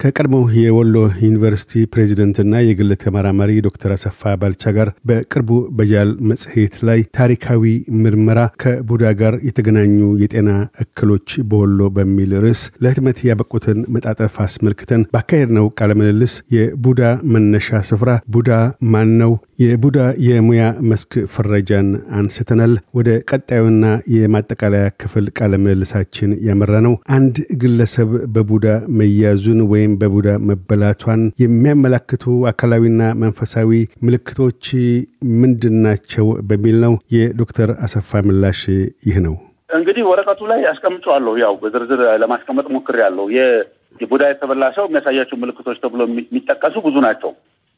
ከቀድሞው የወሎ ዩኒቨርሲቲ ፕሬዚደንትና የግል ተመራማሪ ዶክተር አሰፋ ባልቻ ጋር በቅርቡ በጃል መጽሔት ላይ ታሪካዊ ምርመራ ከቡዳ ጋር የተገናኙ የጤና እክሎች በወሎ በሚል ርዕስ ለህትመት ያበቁትን መጣጠፍ አስመልክተን ባካሄድነው ቃለ ምልልስ የቡዳ መነሻ ስፍራ፣ ቡዳ ማን ነው፣ የቡዳ የሙያ መስክ ፍረጃን አንስተናል። ወደ ቀጣዩና የማጠቃለያ ክፍል ቃለ ምልልሳችን ያመራ ነው አንድ ግለሰብ በቡዳ መያዙን ወይም በቡዳ መበላቷን የሚያመላክቱ አካላዊና መንፈሳዊ ምልክቶች ምንድን ናቸው በሚል ነው። የዶክተር አሰፋ ምላሽ ይህ ነው። እንግዲህ ወረቀቱ ላይ አስቀምጨዋለሁ። ያው በዝርዝር ለማስቀመጥ ሞክሬያለሁ። የቡዳ የተበላ ሰው የሚያሳያቸው ምልክቶች ተብሎ የሚጠቀሱ ብዙ ናቸው።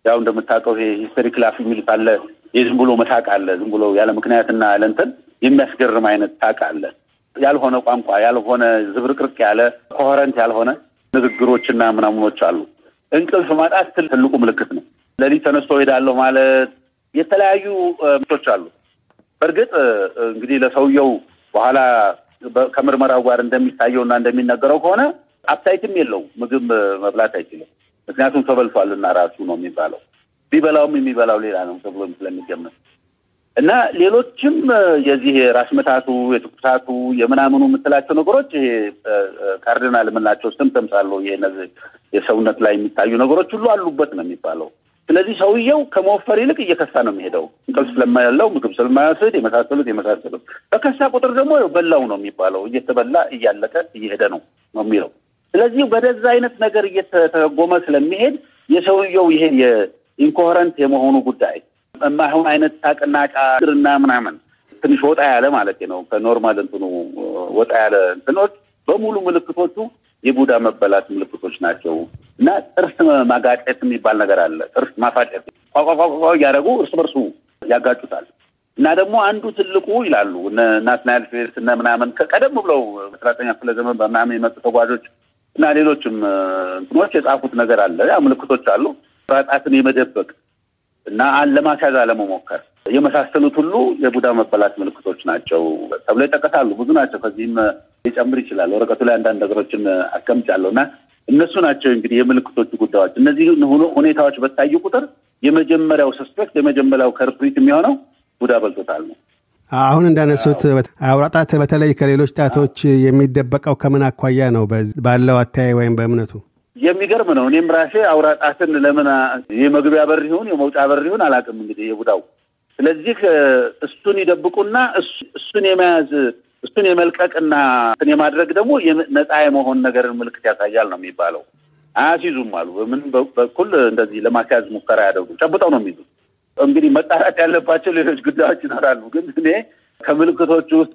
ያው እንደምታውቀው ይሄ hysteric laugh የሚሉት አለ። ዝም ብሎ መሳቅ አለ። ዝም ብሎ ያለ ምክንያትና ያለ እንትን የሚያስገርም አይነት ሳቅ አለ። ያልሆነ ቋንቋ፣ ያልሆነ ዝብርቅርቅ ያለ coherent ያልሆነ ንግግሮችና ምናምኖች አሉ። እንቅልፍ ማጣት ትልቁ ምልክት ነው። ሌሊት ተነስቶ እሄዳለሁ ማለት የተለያዩ ምቶች አሉ። በእርግጥ እንግዲህ ለሰውየው በኋላ ከምርመራው ጋር እንደሚታየው እና እንደሚነገረው ከሆነ appetite ም የለው ምግብ መብላት አይችልም። ምክንያቱም ተበልቷልና ራሱ ነው የሚባለው። ቢበላውም የሚበላው ሌላ ነው ተብሎ ስለሚገመት እና ሌሎችም የዚህ የራስ ምታቱ፣ የትኩሳቱ፣ የምናምኑ የምትላቸው ነገሮች ይሄ ካርዲናል የምንላቸው symptoms አሉ። ይሄ እነዚህ የሰውነት ላይ የሚታዩ ነገሮች ሁሉ አሉበት ነው የሚባለው። ስለዚህ ሰውየው ከመወፈር ይልቅ እየከሳ ነው የሚሄደው። እንቅልፍ ስለሌለው፣ ምግብ ስለማይወስድ የመሳሰሉት የመሳሰሉት በከሳ ቁጥር ደግሞ በላው ነው የሚባለው። እየተበላ እያለቀ እየሄደ ነው ነው የሚለው። ስለዚህ ወደዛ አይነት ነገር እየተተጎመ ስለሚሄድ የሰውየው ይሄ የኢንኮሄረንት የመሆኑ ጉዳይ የማይሆን አይነት ሳቅና ቃርና ምናምን ትንሽ ወጣ ያለ ማለት ነው ከኖርማል እንትኑ ወጣ ያለ እንትኖች በሙሉ ምልክቶቹ የቡዳ መበላት ምልክቶች ናቸው እና ጥርስ ማጋጨት የሚባል ነገር አለ። ጥርስ ማፋጨት ቋቋቋቋ እያደረጉ እርስ በርሱ ያጋጩታል። እና ደግሞ አንዱ ትልቁ ይላሉ ናትናኤል ፌርስ እነ ምናምን ከቀደም ብለው አስራተኛ ክፍለ ዘመን በምናምን የመጡ ተጓዦች እና ሌሎችም እንትኖች የጻፉት ነገር አለ። ያ ምልክቶች አሉ ራጣትን የመደበቅ እና ለማስያዝ አለመሞከር የመሳሰሉት ሁሉ የቡዳ መበላት ምልክቶች ናቸው ተብሎ ይጠቀሳሉ። ብዙ ናቸው። ከዚህም ሊጨምር ይችላል። ወረቀቱ ላይ አንዳንድ ነገሮችን አስቀምጫለሁ እና እነሱ ናቸው እንግዲህ የምልክቶቹ ጉዳዮች። እነዚህ ሁኔታዎች በታዩ ቁጥር የመጀመሪያው ሰስፔክት የመጀመሪያው ከርፕሪት የሚሆነው ቡዳ በልቶታል ነው። አሁን እንዳነሱት አውራጣት በተለይ ከሌሎች ጣቶች የሚደበቀው ከምን አኳያ ነው? ባለው አተያይ ወይም በእምነቱ የሚገርም ነው። እኔም ራሴ አውራጣትን ለምን የመግቢያ በር ይሁን የመውጫ በር ይሁን አላውቅም። እንግዲህ የቡዳው ስለዚህ እሱን ይደብቁና እሱን የመያዝ እሱን የመልቀቅና እሱን የማድረግ ደግሞ ነፃ የመሆን ነገርን ምልክት ያሳያል ነው የሚባለው። አያስይዙም አሉ። በምን በኩል እንደዚህ ለማስያዝ ሙከራ ያደርጉ ጨብጠው ነው የሚይዙ። እንግዲህ መጣራት ያለባቸው ሌሎች ጉዳዮች ይኖራሉ። ግን እኔ ከምልክቶቹ ውስጥ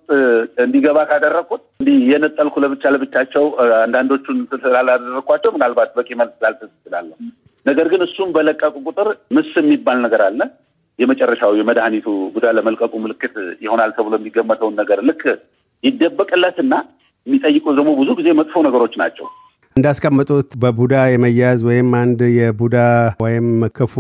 እንዲገባ ካደረግኩት እንዲህ የነጠልኩ ለብቻ ለብቻቸው አንዳንዶቹን ስላላደረግኳቸው ምናልባት በቂ መልስ ላልሰጥ እችላለሁ። ነገር ግን እሱም በለቀቁ ቁጥር ምስ የሚባል ነገር አለ። የመጨረሻው የመድኃኒቱ ቡዳ ለመልቀቁ ምልክት ይሆናል ተብሎ የሚገመተውን ነገር ልክ ይደበቅለትና የሚጠይቁ ደግሞ ብዙ ጊዜ መጥፎ ነገሮች ናቸው። እንዳስቀመጡት በቡዳ የመያዝ ወይም አንድ የቡዳ ወይም ክፉ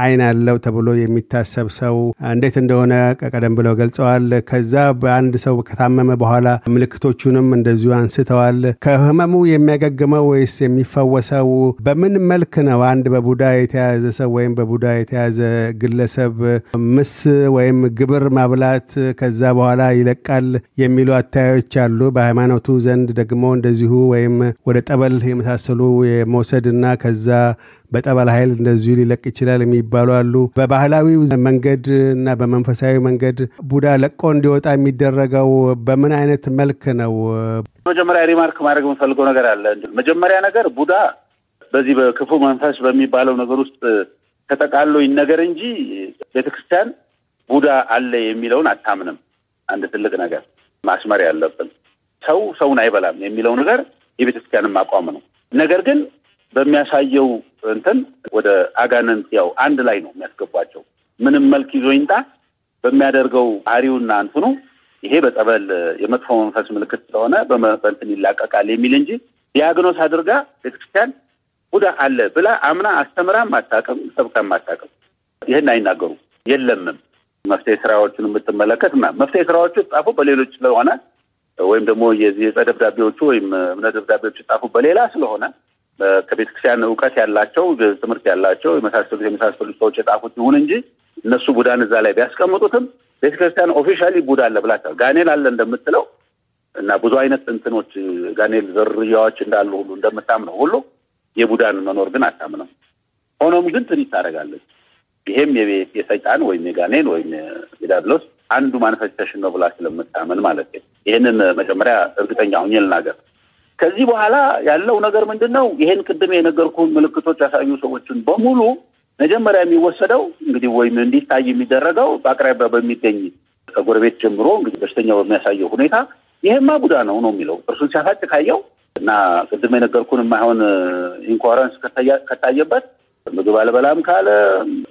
ዓይን አለው ተብሎ የሚታሰብ ሰው እንዴት እንደሆነ ቀደም ብለው ገልጸዋል። ከዛ በአንድ ሰው ከታመመ በኋላ ምልክቶቹንም እንደዚሁ አንስተዋል። ከህመሙ የሚያገግመው ወይስ የሚፈወሰው በምን መልክ ነው? አንድ በቡዳ የተያዘ ሰው ወይም በቡዳ የተያዘ ግለሰብ ምስ ወይም ግብር ማብላት ከዛ በኋላ ይለቃል የሚሉ አታዮች አሉ። በሃይማኖቱ ዘንድ ደግሞ እንደዚሁ ወይም ወደ ጠበል የመሳሰሉ የመውሰድና ከዛ በጠበል ኃይል እንደዚሁ ሊለቅ ይችላል የሚባሉ አሉ። በባህላዊ መንገድ እና በመንፈሳዊ መንገድ ቡዳ ለቆ እንዲወጣ የሚደረገው በምን አይነት መልክ ነው? መጀመሪያ ሪማርክ ማድረግ የምፈልገው ነገር አለ። መጀመሪያ ነገር ቡዳ በዚህ በክፉ መንፈስ በሚባለው ነገር ውስጥ ተጠቃሎ ይነገር እንጂ ቤተክርስቲያን ቡዳ አለ የሚለውን አታምንም። አንድ ትልቅ ነገር ማስመር ያለብን ሰው ሰውን አይበላም የሚለው ነገር የቤተክርስቲያንም አቋም ነው። ነገር ግን በሚያሳየው እንትን ወደ አጋንንት ያው አንድ ላይ ነው የሚያስገቧቸው። ምንም መልክ ይዞ ይምጣ በሚያደርገው ባህሪውና እንትኑ ይሄ በጸበል የመጥፎ መንፈስ ምልክት ስለሆነ በእንትን ይላቀቃል የሚል እንጂ ዲያግኖስ አድርጋ ቤተክርስቲያን ቡዳ አለ ብላ አምና አስተምራም አታውቅም፣ ሰብካም አታውቅም። ይህን አይናገሩም። የለምም መፍትሄ ስራዎችን የምትመለከት መፍትሄ ስራዎቹ ጻፉ በሌሎች ስለሆነ ወይም ደግሞ የዚህ ደብዳቤዎቹ ወይም እምነት ደብዳቤዎቹ ጻፉ በሌላ ስለሆነ ከቤተ ክርስቲያን እውቀት ያላቸው ትምህርት ያላቸው የመሳሰሉት የመሳሰሉት ሰዎች የጻፉት ይሁን እንጂ እነሱ ቡዳን እዛ ላይ ቢያስቀምጡትም ቤተ ክርስቲያን officially ቡዳ አለ ብላ ጋኔል አለ እንደምትለው እና ብዙ አይነት እንትኖች ጋኔል ዝርያዎች እንዳሉ ሁሉ እንደምታምነው ሁሉ የቡዳን መኖር ግን አታምነው። ሆኖም ግን ትንሽ ታደርጋለች። ይሄም የሰይጣን ወይም የጋኔል ወይም የዲያብሎስ አንዱ manifestation ነው ብላ ስለምታምን ማለት ይህንን መጀመሪያ እርግጠኛ ሁኜ ልናገር። ከዚህ በኋላ ያለው ነገር ምንድን ነው? ይሄን ቅድም የነገርኩህን ምልክቶች ያሳዩ ሰዎችን በሙሉ መጀመሪያ የሚወሰደው እንግዲህ ወይም እንዲታይ የሚደረገው በአቅራቢያ በሚገኝ ከጎረቤት ጀምሮ እንግዲህ በሽተኛው በሚያሳየው ሁኔታ ይሄማ ቡዳ ነው ነው የሚለው እርሱን ሲያስቅ ካየው እና ቅድም የነገርኩህን የማይሆን incoherence ከታየበት ምግብ አልበላም ካለ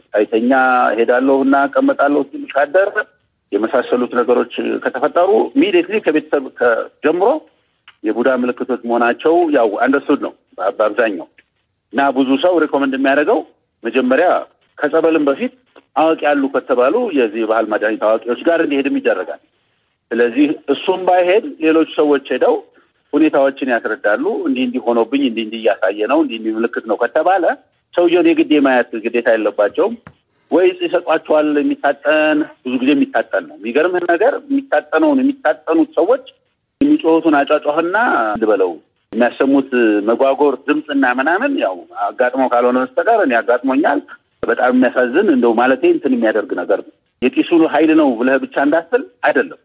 ሳይተኛ እሄዳለሁ እና እቀመጣለሁ ሲል ካደረ የመሳሰሉት ነገሮች ከተፈጠሩ immediately ከቤተሰብ ጀምሮ የቡዳ ምልክቶች መሆናቸው ያው understood ነው በአብዛኛው እና ብዙ ሰው recommend የሚያደርገው መጀመሪያ ከጸበልም በፊት አዋቂ ያሉ ከተባሉ የዚህ የባህል መድኃኒት አዋቂዎች ጋር እንዲሄድም ይደረጋል። ስለዚህ እሱም ባይሄድ ሌሎች ሰዎች ሄደው ሁኔታዎችን ያስረዳሉ። እንዲህ እንዲህ ሆኖብኝ እንዲህ እንዲህ እያሳየ ነው እንዲህ እንዲህ ምልክት ነው ከተባለ ሰውየውን የግድ የማየት ግዴታ የለባቸውም። ወይስ ይሰጧቸዋል። የሚታጠን ብዙ ጊዜ የሚታጠን ነው። የሚገርምህ ነገር የሚታጠነውን የሚታጠኑት ሰዎች የሚጮሁትን አጫጫህና ልበለው የሚያሰሙት መጓጎር ድምፅና ምናምን ያው አጋጥሞ ካልሆነ በስተቀር እኔ አጋጥሞኛል። በጣም የሚያሳዝን እንደው ማለቴ እንትን የሚያደርግ ነገር ነው። የቂሱ ኃይል ነው ብለህ ብቻ እንዳትል አይደለም።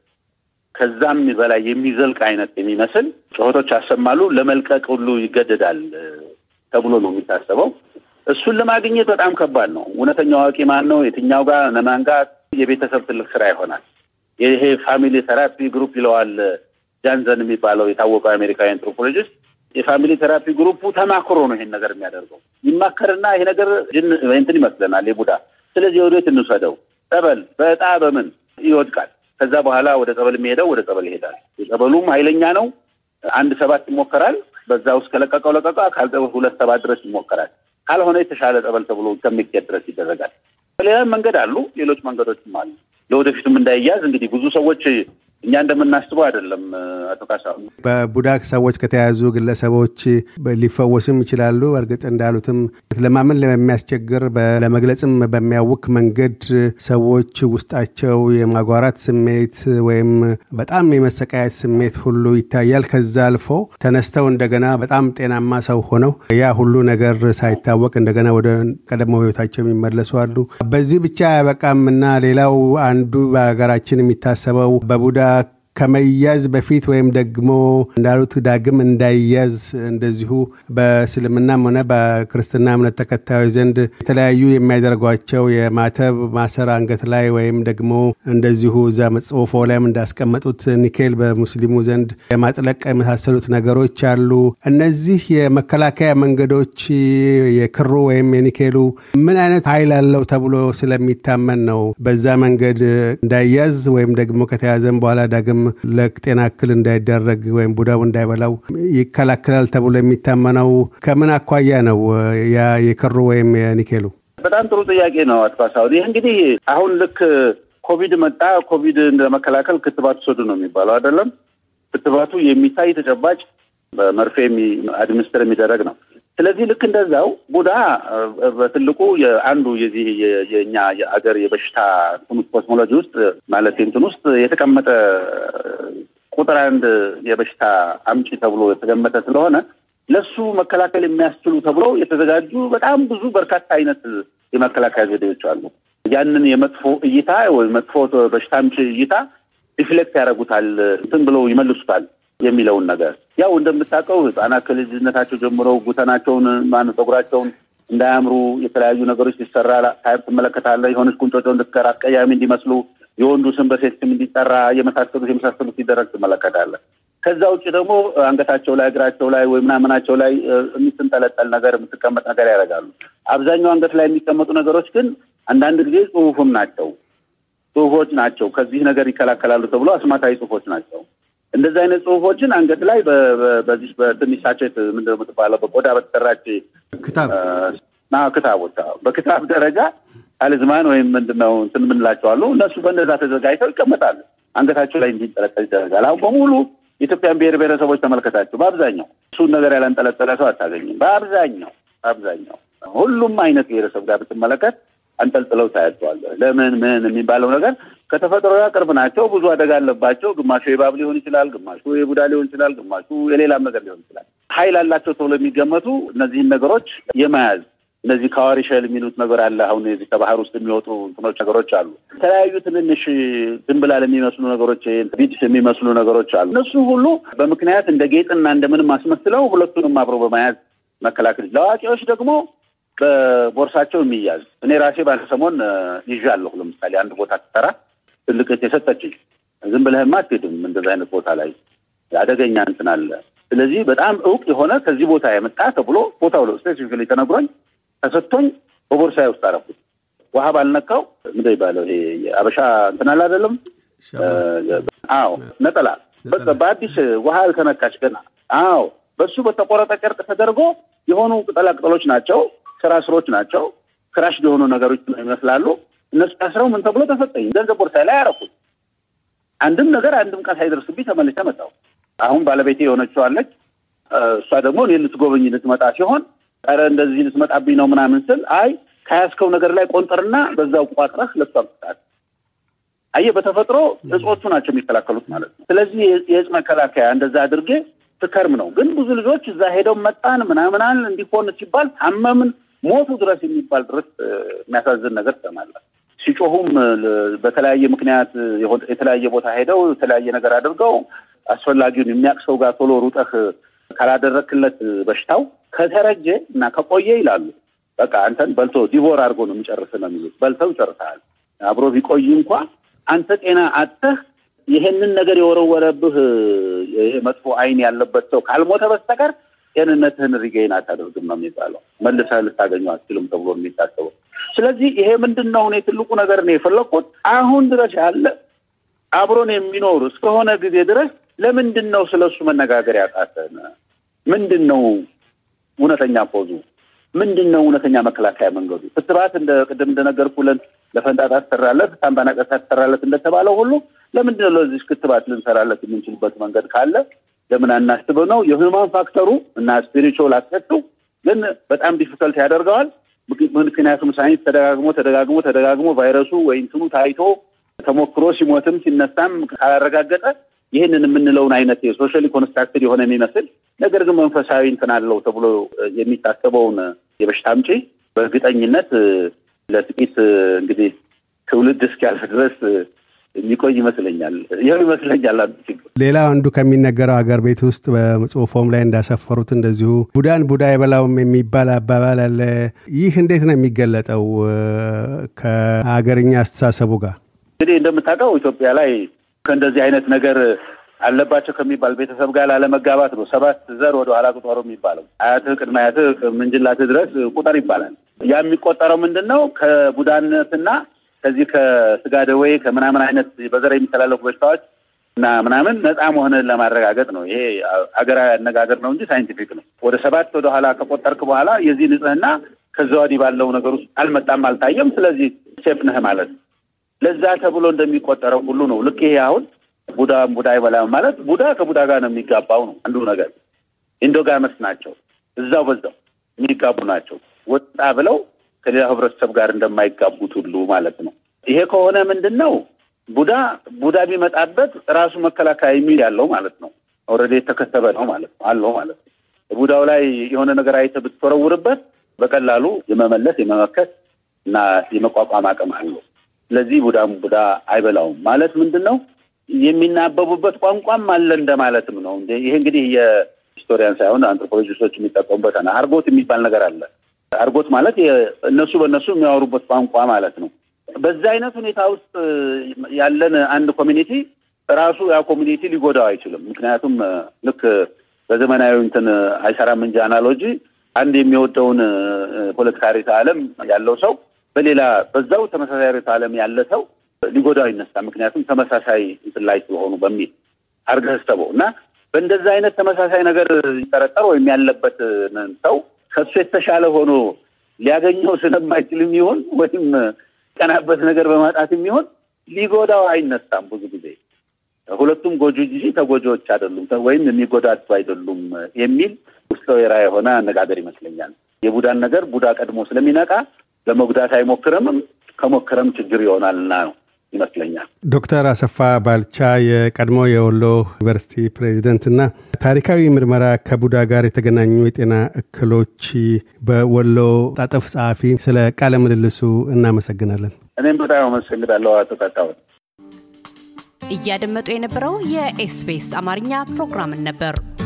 ከዛም በላይ የሚዘልቅ አይነት የሚመስል ጩኸቶች ያሰማሉ። ለመልቀቅ ሁሉ ይገደዳል ተብሎ ነው የሚታሰበው። እሱን ለማግኘት በጣም ከባድ ነው። እውነተኛው አዋቂ ማን ነው? የትኛው ጋር ነማን ጋር? የቤተሰብ ትልቅ ስራ ይሆናል። ይሄ family therapy group ይለዋል ጃንዘን የሚባለው የታወቀው አሜሪካዊ አንትሮፖሎጂስት። የ family therapy group ኡ ተማክሮ ነው ይሄን ነገር የሚያደርገው። ይማከርና ይሄ ነገር እንትን ይመስለናል የቡዳ ስለዚህ ወዴት እንውሰደው? ጸበል በዕጣ በምን ይወድቃል። ከዛ በኋላ ወደ ጸበል የሚሄደው ወደ ጸበል ይሄዳል። የጸበሉም ኃይለኛ ነው። አንድ ሰባት ይሞከራል። በዛ ውስጥ ከለቀቀው ለቀቀ፣ ካልጸበል ሁለት ሰባት ድረስ ይሞከራል። ካልሆነ የተሻለ ጸበል ተብሎ እስከሚኬድ ድረስ ይደረጋል። በሌላም መንገድ አሉ፣ ሌሎች መንገዶችም አሉ። ለወደፊቱም እንዳይያዝ እንግዲህ ብዙ ሰዎች እኛ እንደምናስበው አይደለም። አቶ ካሳሁን በቡዳ ሰዎች ከተያዙ ግለሰቦች ሊፈወስም ይችላሉ። እርግጥ እንዳሉትም ለማመን ለሚያስቸግር ለመግለጽም በሚያውክ መንገድ ሰዎች ውስጣቸው የማጓራት ስሜት ወይም በጣም የመሰቃየት ስሜት ሁሉ ይታያል። ከዛ አልፎ ተነስተው እንደገና በጣም ጤናማ ሰው ሆነው ያ ሁሉ ነገር ሳይታወቅ እንደገና ወደ ቀደሞ ሕይወታቸው የሚመለሱ አሉ። በዚህ ብቻ አያበቃም እና ሌላው አንዱ በሀገራችን የሚታሰበው በቡዳ ከመያዝ በፊት ወይም ደግሞ እንዳሉት ዳግም እንዳይያዝ እንደዚሁ በእስልምናም ሆነ በክርስትና እምነት ተከታዮች ዘንድ የተለያዩ የሚያደርጓቸው የማተብ ማሰር አንገት ላይ ወይም ደግሞ እንደዚሁ እዛ መጽፎፎ ላይም እንዳስቀመጡት ኒኬል በሙስሊሙ ዘንድ የማጥለቅ የመሳሰሉት ነገሮች አሉ። እነዚህ የመከላከያ መንገዶች የክሩ ወይም የኒኬሉ ምን አይነት ኃይል አለው ተብሎ ስለሚታመን ነው በዛ መንገድ እንዳይያዝ ወይም ደግሞ ከተያዘም በኋላ ዳግም ለጤና እክል እንዳይደረግ ወይም ቡዳው እንዳይበላው ይከላከላል ተብሎ የሚታመነው ከምን አኳያ ነው? ያ የክሩ ወይም የኒኬሉ? በጣም ጥሩ ጥያቄ ነው አትፋሳሁን። ይህ እንግዲህ አሁን ልክ ኮቪድ መጣ፣ ኮቪድ ለመከላከል ክትባት ውሰዱ ነው የሚባለው አይደለም። ክትባቱ የሚታይ ተጨባጭ በመርፌ አድሚኒስትር የሚደረግ ነው። ስለዚህ ልክ እንደዛው ቡዳ በትልቁ አንዱ የዚህ የእኛ የአገር የበሽታ ኮስሞሎጂ ውስጥ ማለት እንትን ውስጥ የተቀመጠ ቁጥር አንድ የበሽታ አምጪ ተብሎ የተገመተ ስለሆነ ለሱ መከላከል የሚያስችሉ ተብሎ የተዘጋጁ በጣም ብዙ በርካታ አይነት የመከላከያ ዘዴዎች አሉ። ያንን የመጥፎ እይታ ወይም መጥፎ በሽታ አምጪ እይታ reflect ያደርጉታል፣ እንትን ብለው ይመልሱታል የሚለውን ነገር ያው እንደምታውቀው ህጻናት ከልጅነታቸው ጀምረው ጉተናቸውን ማነው ፀጉራቸውን እንዳያምሩ የተለያዩ ነገሮች ሲሰራ ትመለከታለህ። የሆነች ቁንጮጮ እንድትቀር አስቀያሚ እንዲመስሉ የወንዱ ስም በሴት ስም እንዲጠራ የመሳሰሉት የመሳሰሉት ሲደረግ ትመለከታለህ። ከዛ ውጭ ደግሞ አንገታቸው ላይ እግራቸው ላይ ወይ ምናምናቸው ላይ የምትንጠለጠል ነገር የምትቀመጥ ነገር ያደርጋሉ። አብዛኛው አንገት ላይ የሚቀመጡ ነገሮች ግን አንዳንድ ጊዜ ጽሁፍም ናቸው ጽሁፎች ናቸው። ከዚህ ነገር ይከላከላሉ ተብሎ አስማታዊ ጽሁፎች ናቸው። እንደዚህ አይነት ጽሁፎችን አንገት ላይ በዚህ በትንሽ ምንድን ነው የምትባለው በቆዳ በተሰራች ክታብ ክታቦች በክታብ ደረጃ ታሊዝማን ወይም ምንድነው እንትን የምንላቸው አሉ። እነሱ በእነዛ ተዘጋጅተው ይቀመጣሉ። አንገታቸው ላይ እንዲንጠለጠል ይደረጋል። አሁን በሙሉ የኢትዮጵያን ብሔር ብሔረሰቦች ተመልከታቸው። በአብዛኛው እሱን ነገር ያላንጠለጠለ ሰው አታገኝም። በአብዛኛው በአብዛኛው ሁሉም አይነት ብሔረሰብ ጋር ብትመለከት አንጠልጥለው ታያቸዋለህ። ለምን ምን የሚባለው ነገር ከተፈጥሮ ቅርብ ናቸው። ብዙ አደጋ አለባቸው። ግማሹ የባብ ሊሆን ይችላል፣ ግማሹ የቡዳ ሊሆን ይችላል፣ ግማሹ የሌላም ነገር ሊሆን ይችላል። ኃይል አላቸው ተብሎ የሚገመቱ እነዚህን ነገሮች የመያዝ እነዚህ ካዋሪሸል የሚሉት ነገር አለ። አሁን የዚህ ከባህር ውስጥ የሚወጡ እንትኖች ነገሮች አሉ። የተለያዩ ትንንሽ ድንብላል የሚመስሉ ነገሮች፣ beads የሚመስሉ ነገሮች አሉ። እነሱ ሁሉ በምክንያት እንደ ጌጥና እንደምንም አስመስለው ሁለቱንም አብሮ በመያዝ መከላከል። ለአዋቂዎች ደግሞ በቦርሳቸው የሚያዝ እኔ ራሴ ባለ ሰሞን ይዣለሁ። ለምሳሌ አንድ ቦታ ትሰራ ትልቅ የሰጠችኝ ዝም ብለህማ አትሄድም እንደዚህ አይነት ቦታ ላይ አደገኛ እንትን አለ። ስለዚህ በጣም እውቅ የሆነ ከዚህ ቦታ የመጣ ተብሎ ቦታው specifically ተነግሮኝ ተሰጥቶኝ በቦርሳዬ ውስጥ አረኩት። ውሃ ባልነካው ምንድን ይባለው ይሄ አበሻ እንትን አለ አይደለም? አዎ ነጠላ በቃ በአዲስ ውሃ ያልተነካች ገና። አዎ በሱ በተቆረጠ ጨርቅ ተደርጎ የሆኑ ቅጠላ ቅጠሎች ናቸው፣ ስራ ስሮች ናቸው፣ ክራሽ የሆኑ ነገሮች ይመስላሉ። እነሱ ታስረው ምን ተብሎ ተሰጠኝ። ገንዘብ ቦርሳዬ ላይ አረኩት። አንድም ነገር አንድም ቃል ሳይደርስብኝ ተመልሼ መጣሁ። አሁን ባለቤቴ የሆነችው አለች። እሷ ደግሞ እኔ ልትጎበኝ ልትመጣ ሲሆን ኧረ እንደዚህ ልትመጣብኝ ነው ምናምን ስል አይ ከያዝከው ነገር ላይ ቆንጥርና በዛው ቋጥረህ ለሷ ምጣት። አየህ በተፈጥሮ እጾቹ ናቸው የሚከላከሉት ማለት ነው። ስለዚህ የእጽ መከላከያ እንደዛ አድርጌ ትከርም ነው። ግን ብዙ ልጆች እዛ ሄደው መጣን ምናምናል እንዲሆን ሲባል ታመምን፣ ሞቱ ድረስ የሚባል ድረስ የሚያሳዝን ነገር ትሰማለህ። ሲጮሁም በተለያየ ምክንያት የተለያየ ቦታ ሄደው የተለያየ ነገር አድርገው አስፈላጊውን የሚያውቅ ሰው ጋር ቶሎ ሩጠህ ካላደረክለት በሽታው ከተረጀ እና ከቆየ ይላሉ በቃ አንተን በልቶ devour አድርጎ ነው የሚጨርስ ነው የሚሉት። በልተው ይጨርሳል። አብሮ ቢቆይ እንኳ አንተ ጤና አጥተህ ይሄንን ነገር የወረወረብህ ይሄ መጥፎ ዓይን ያለበት ሰው ካልሞተ በስተቀር ጤንነትህን regain አታደርግም ነው የሚባለው። መልሰህ ልታገኘው አትችልም ተብሎ የሚታሰበው። ስለዚህ ይሄ ምንድን ነው እኔ ትልቁ ነገር ነው የፈለግኩት አሁን ድረስ ያለ አብሮን የሚኖር እስከሆነ ጊዜ ድረስ ለምንድን ነው ስለሱ መነጋገር ያቃተን? ምንድን ነው እውነተኛ ፖዙ? ምንድን ነው እውነተኛ መከላከያ መንገዱ? ክትባት እንደ ቅድም እንደነገርኩለን ለፈንጣጣ ትሰራለት፣ ሳምባ ነቀርሳ ትሰራለት እንደተባለው ሁሉ ለምንድን ነው ለዚህ ክትባት ልንሰራለት የምንችልበት መንገድ ካለ ለምን አናስበው ነው። የ human factor ኡ እና spiritual aspect ኡ ግን በጣም difficult ያደርገዋል። ምክንያቱም ሳይንስ ተደጋግሞ ተደጋግሞ ተደጋግሞ ቫይረሱ ወይ እንትኑ ታይቶ ተሞክሮ ሲሞትም ሲነሳም ካላረጋገጠ ይህንን የምንለውን አይነት የ socially constructed የሆነ የሚመስል ነገር ግን መንፈሳዊ እንትን አለው ተብሎ የሚታሰበውን የበሽታ አምጪ በእርግጠኝነት ለጥቂት እንግዲህ ትውልድ እስኪያልፍ ድረስ የሚቆይ ይመስለኛል። ይኸው ይመስለኛል አንዱ ችግር። ሌላ አንዱ ከሚነገረው ሀገር ቤት ውስጥ በጽሁፎም ላይ እንዳሰፈሩት እንደዚሁ ቡዳን ቡዳ አይበላውም የሚባል አባባል አለ። ይህ እንዴት ነው የሚገለጠው ከሀገርኛ አስተሳሰቡ ጋር? እንግዲህ እንደምታውቀው ኢትዮጵያ ላይ ከእንደዚህ አይነት ነገር አለባቸው ከሚባል ቤተሰብ ጋር ላለመጋባት ነው ሰባት ዘር ወደ ኋላ ቁጠሩ የሚባለው። አያትህ ቅድመ አያትህ ምንጅላትህ ድረስ ቁጠር ይባላል። ያ የሚቆጠረው ምንድን ነው? ከቡዳነትና ከዚህ ከስጋ ደዌ ከምናምን አይነት በዘር የሚተላለፉ በሽታዎች እና ምናምን ነፃ መሆንን ለማረጋገጥ ነው። ይሄ ሀገራዊ አነጋገር ነው እንጂ scientific ነው። ወደ ሰባት ወደ ከቆጠርክ በኋላ የዚህ ንጽህና ከዛ ወዲህ ባለው ነገር ውስጥ አልመጣም፣ አልታየም። ስለዚህ safe ነህ ማለት ነው። ለዛ ተብሎ እንደሚቆጠረው ሁሉ ነው። ልክ ይሄ አሁን ቡዳ ቡዳ አይበላም ማለት ቡዳ ከቡዳ ጋር ነው የሚጋባው ነው አንዱ ነገር። endogamous ናቸው፣ እዛው በዛው የሚጋቡ ናቸው። ወጣ ብለው ከሌላ ህብረተሰብ ጋር እንደማይጋቡት ሁሉ ማለት ነው። ይሄ ከሆነ ምንድን ነው ቡዳ ቡዳ ቢመጣበት ራሱ መከላከያ የሚል ያለው ማለት ነው። already የተከተበ ነው ማለት ነው አለው ማለት ነው። ቡዳው ላይ የሆነ ነገር አይተህ ብትወረውርበት በቀላሉ የመመለስ የመመከት እና የመቋቋም አቅም አለው። ስለዚህ ቡዳም ቡዳ አይበላውም ማለት ምንድን ነው? የሚናበቡበት ቋንቋም አለ እንደማለትም ነው። ይሄ እንግዲህ የ historian ሳይሆን አንትሮፖሎጂስቶች የሚጠቀሙበት argot የሚባል ነገር አለ። argot ማለት እነሱ በእነሱ የሚያወሩበት ቋንቋ ማለት ነው። በዛ አይነት ሁኔታ ውስጥ ያለን አንድ community ራሱ ያ community ሊጎዳው አይችልም። ምክንያቱም ልክ በዘመናዊ እንትን አይሰራም እንጂ analogy አንድ የሚወደውን ፖለቲካ ርዕዮተ ዓለም ያለው ሰው በሌላ በዛው ተመሳሳይ ርዕዮተ ዓለም ያለ ሰው ሊጎዳው አይነሳ። ምክንያቱም ተመሳሳይ እንትን ላይ ስለሆኑ በሚል አድርገህ እሰበው እና በእንደዛ አይነት ተመሳሳይ ነገር ይጠረጠር ወይም ያለበት ሰው ከሱ የተሻለ ሆኖ ሊያገኘው ስለማይችልም ይሆን ወይም ቀናበት ነገር በማጣትም ይሆን ሊጎዳው አይነሳም። ብዙ ጊዜ ሁለቱም ጎጂ እንጂ ተጎጂዎች አይደሉም ወይም የሚጎዳዱ አይደሉም የሚል ውስጠ ወይራ የሆነ አነጋገር ይመስለኛል። የቡዳን ነገር ቡዳ ቀድሞ ስለሚነቃ ለመጉዳት አይሞክርምም፣ ከሞክረም ችግር ይሆናልና ነው ይመስለኛል። ዶክተር አሰፋ ባልቻ የቀድሞ የወሎ ዩኒቨርሲቲ ፕሬዚደንትና ታሪካዊ ምርመራ ከቡዳ ጋር የተገናኙ የጤና እክሎች በወሎ ጣጠፍ ጸሐፊ፣ ስለ ቃለ ምልልሱ እናመሰግናለን። እኔም በጣም አመሰግናለሁ አቶ ካሳሁን። እያደመጡ የነበረው የኤስቢኤስ አማርኛ ፕሮግራምን ነበር።